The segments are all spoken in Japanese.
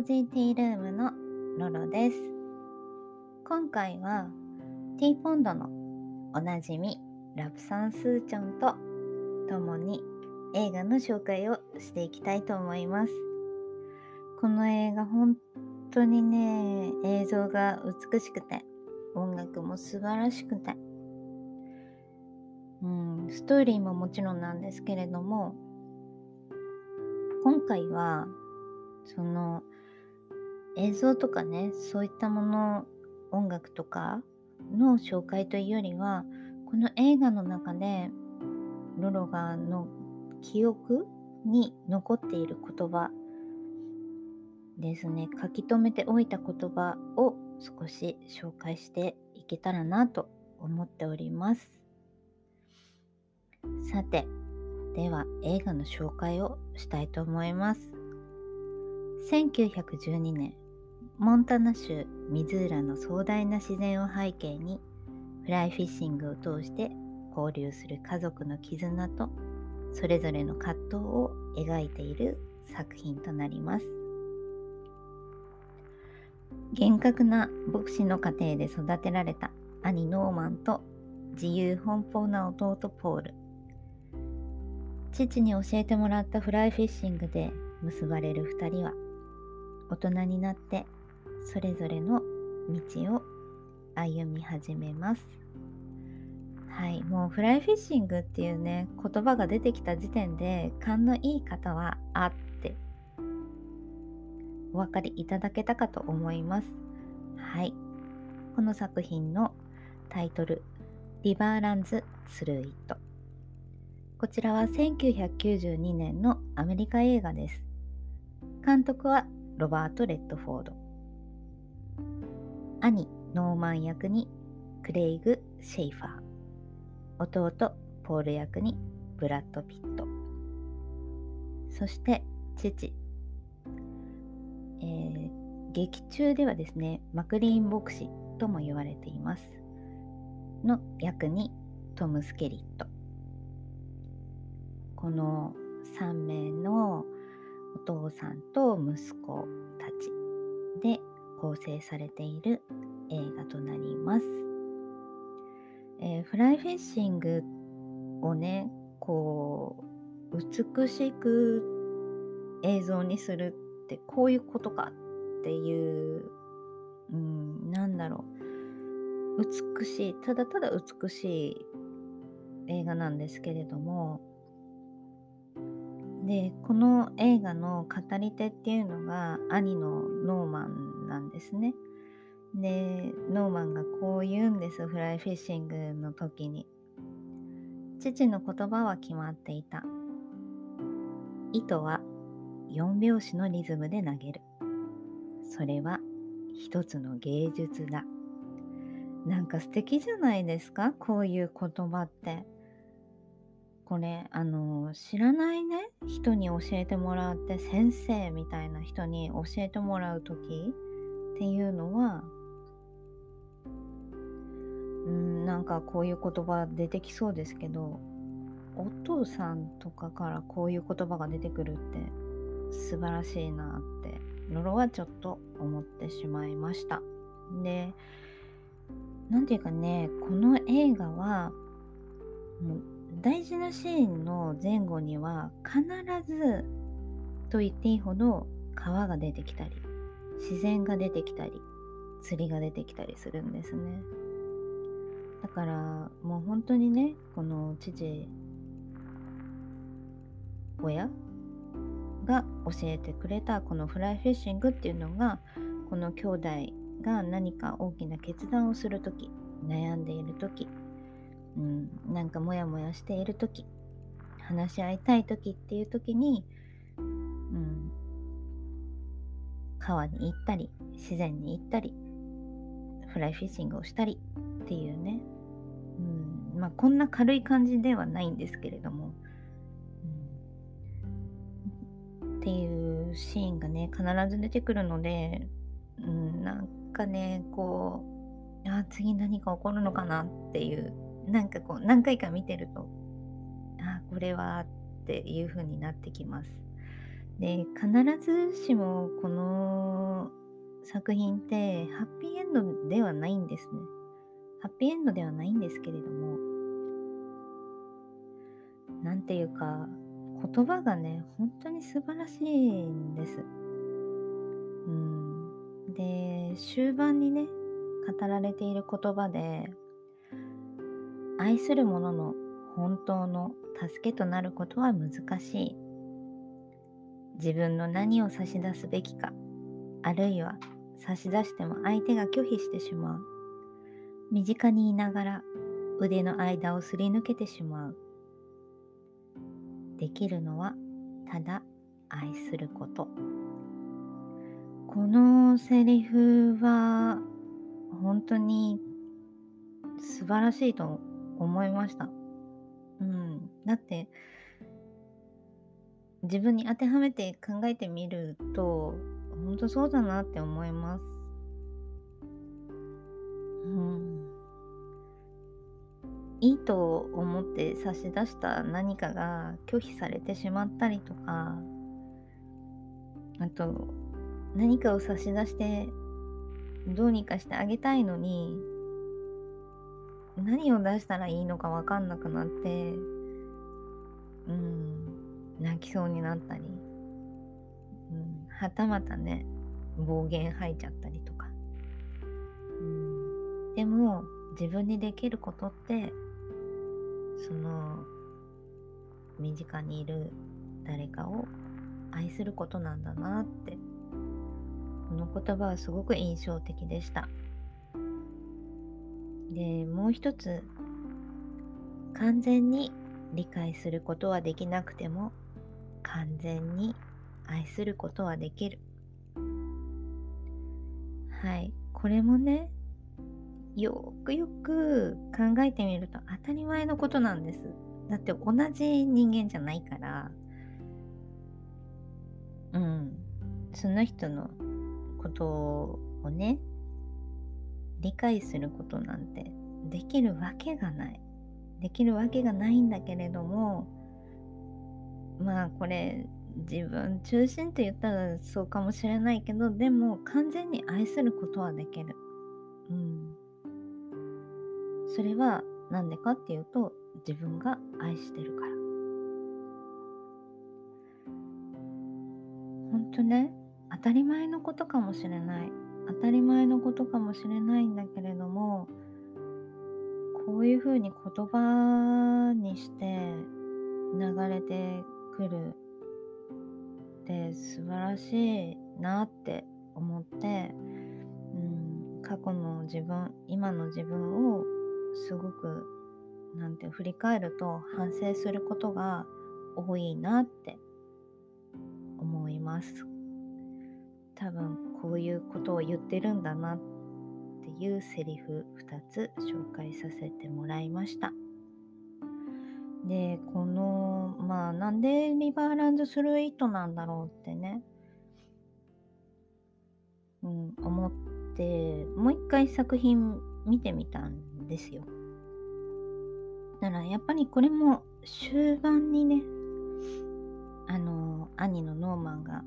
ージーティールームのロロです。今回はティーポンドのおなじみラプサンスーチョンと共に映画の紹介をしていきたいと思います。この映画本当にね、映像が美しくて、音楽も素晴らしくて、うん、ストーリーももちろんなんですけれども、今回は、その、映像とかね、そういったもの、音楽とかの紹介というよりは、この映画の中で、ロロガの記憶に残っている言葉ですね、書き留めておいた言葉を少し紹介していけたらなと思っております。さて、では映画の紹介をしたいと思います。1912年、モンタナ州ミズーラの壮大な自然を背景に、フライフィッシングを通して交流する家族の絆と、それぞれの葛藤を描いている作品となります。厳格な牧師の家庭で育てられた兄ノーマンと自由奔放な弟ポール。父に教えてもらったフライフィッシングで結ばれる2人は大人になってそれぞれの道を歩み始めます。はい、もうフライフィッシングっていうね言葉が出てきた時点で勘のいい方はあってお分かりいただけたかと思います。はい、この作品のタイトル「 River Runs Through It」こちらは1992年のアメリカ映画です。監督はロバート・レッドフォード。兄、ノーマン役にクレイグ・シェイファー。弟、ポール役にブラッド・ピット。そして父、えー、劇中ではですね、マクリーン牧師とも言われています。の役にトム・スケリット。この3名のお父さんと息子たちで構成されている映画となります。えー、フライフィッシングをねこう美しく映像にするってこういうことかっていう、うん、なんだろう美しいただただ美しい映画なんですけれどもでこの映画の語り手っていうのが兄のノーマンなんですね。でノーマンがこう言うんですフライフィッシングの時に。父の言葉は決まっていた。糸は4拍子のリズムで投げる。それは一つの芸術だ。なんか素敵じゃないですかこういう言葉って。これあの知らないね？人に教えてもらって先生みたいな人に教えてもらう時？っていうのはうんなんかこういう言葉出てきそうですけどお父さんとかからこういう言葉が出てくるって素晴らしいなってノロはちょっと思ってしまいました。で何て言うかねこの映画は大事なシーンの前後には必ずと言っていいほど川が出てきたり自然が出てきたり釣りが出てきたりするんですね。だからもう本当にねこの父親が教えてくれたこのフライフィッシングっていうのがこの兄弟が何か大きな決断をする時悩んでいる時うん、なんかモヤモヤしている時話し合いたい時っていう時に、うん、川に行ったり自然に行ったりフライフィッシングをしたりっていうね、うん、まあこんな軽い感じではないんですけれども、うん、っていうシーンがね必ず出てくるので、うん、なんかねこうあ次何か起こるのかなっていうなんかこう何回か見てるとあこれはっていう風になってきますで必ずしもこの作品ってハッピーエンドではないんですね。ハッピーエンドではないんですけれども、なんていうか、言葉がね、本当に素晴らしいんです。うん。で、終盤にね、語られている言葉で、愛する者の本当の助けとなることは難しい。自分の何を差し出すべきか、あるいは差し出しても相手が拒否してしまう。身近にいながら腕の間をすり抜けてしまう。できるのはただ愛すること。このセリフは本当に素晴らしいと思いました。うん。だって自分に当てはめて考えてみると本当そうだなって思います。うん。いいと思って差し出した何かが拒否されてしまったりとか、あと、何かを差し出してどうにかしてあげたいのに、何を出したらいいのかわかんなくなって、うん、泣きそうになったり、うんはたまたね暴言吐いちゃったりとか、うん、でも自分にできることってその身近にいる誰かを愛することなんだなって。この言葉はすごく印象的でした。でもう一つ完全に理解することはできなくても完全に愛することはできる。はい。これもね、よくよく考えてみると当たり前のことなんです。だって同じ人間じゃないから、うん。その人のことをね、理解することなんてできるわけがない。できるわけがないんだけれども、まあこれ自分中心って言ったらそうかもしれないけどでも完全に愛することはできる。うん。それは何でかっていうと自分が愛してるから。ほんとね当たり前のことかもしれない。当たり前のことかもしれないんだけれどもこういうふうに言葉にして流れてくるって素晴らしいなって思って、うん、過去の自分今の自分をすごくなんて振り返ると反省することが多いなって思います。多分こういうことを言ってるんだなっていうセリフ2つ紹介させてもらいました。で、この、まあ、なんでリバーランドスルーイットなんだろうってね、うん、思って、もう一回作品見てみたんですよ。だからやっぱりこれも終盤にね、あの、兄のノーマンが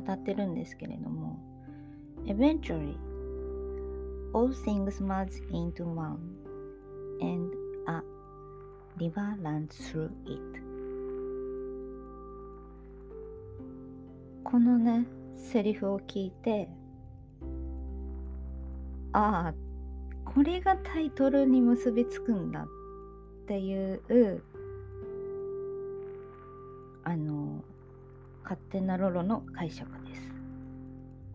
語ってるんですけれども、Eventually, all things merge into one, and a river runs through it このねセリフを聞いてああこれがタイトルに結びつくんだっていう勝手なロロの解釈です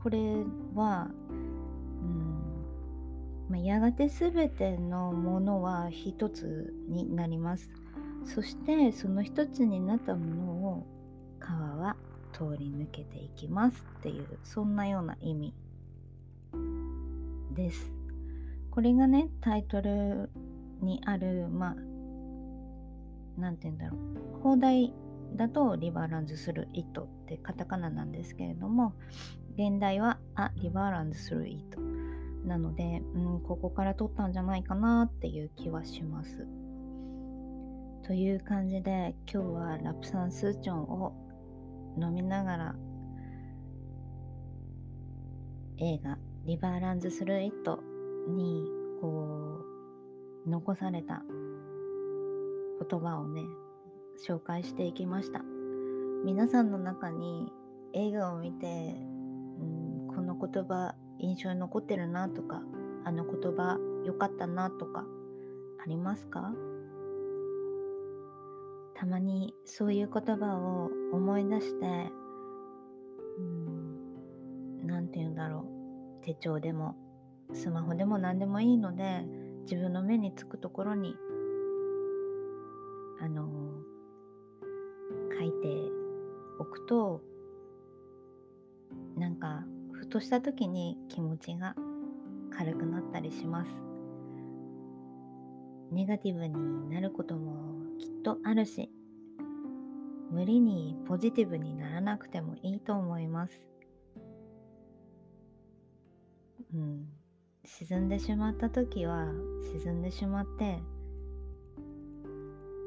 これはうんまあ、やがて全てのものは一つになります。そしてその一つになったものを川は通り抜けていきますっていうそんなような意味です。これがねタイトルにあるまあ何て言うんだろう放題だとリバーランズするイットってカタカナなんですけれども現代はあリバーランズするイットなので、うん、ここから取ったんじゃないかなっていう気はします。という感じで今日はラプサンスーチョンを飲みながら映画「リバーランズ・スルー・イット」にこう残された言葉をね紹介していきました。皆さんの中に映画を見て、うん、この言葉印象に残ってるなとかあの言葉良かったなとかありますか？たまにそういう言葉を思い出して何て言うんだろう。手帳でもスマホでも何でもいいので自分の目につくところにあの書いておくとなんかふとした時に気持ちが軽くなったりします。ネガティブになることもきっとあるし無理にポジティブにならなくてもいいと思います。うん。沈んでしまった時は沈んでしまって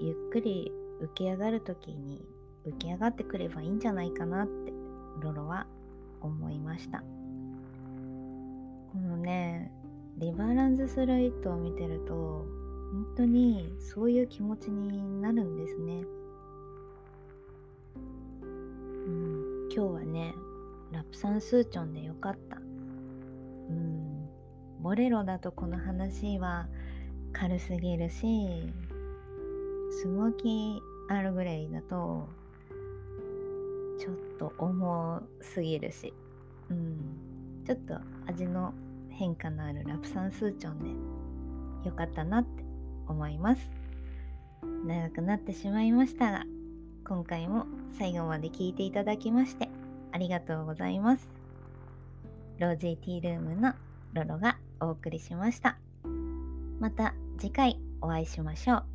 ゆっくり浮き上がる時に浮き上がってくればいいんじゃないかなってロロは思いました。このねリバランズスルイットを見てると本当にそういう気持ちになるんですね、うん、今日はねラプサンスーチョンでよかった。うんボレロだとこの話は軽すぎるしスモーキーアールグレイだとちょっと重すぎるし、うん、ちょっと味の変化のあるラプサンスーチョンでよかったなって思います。長くなってしまいましたが今回も最後まで聞いていただきましてありがとうございます。ロージーティールームのロロがお送りしました。また次回お会いしましょう。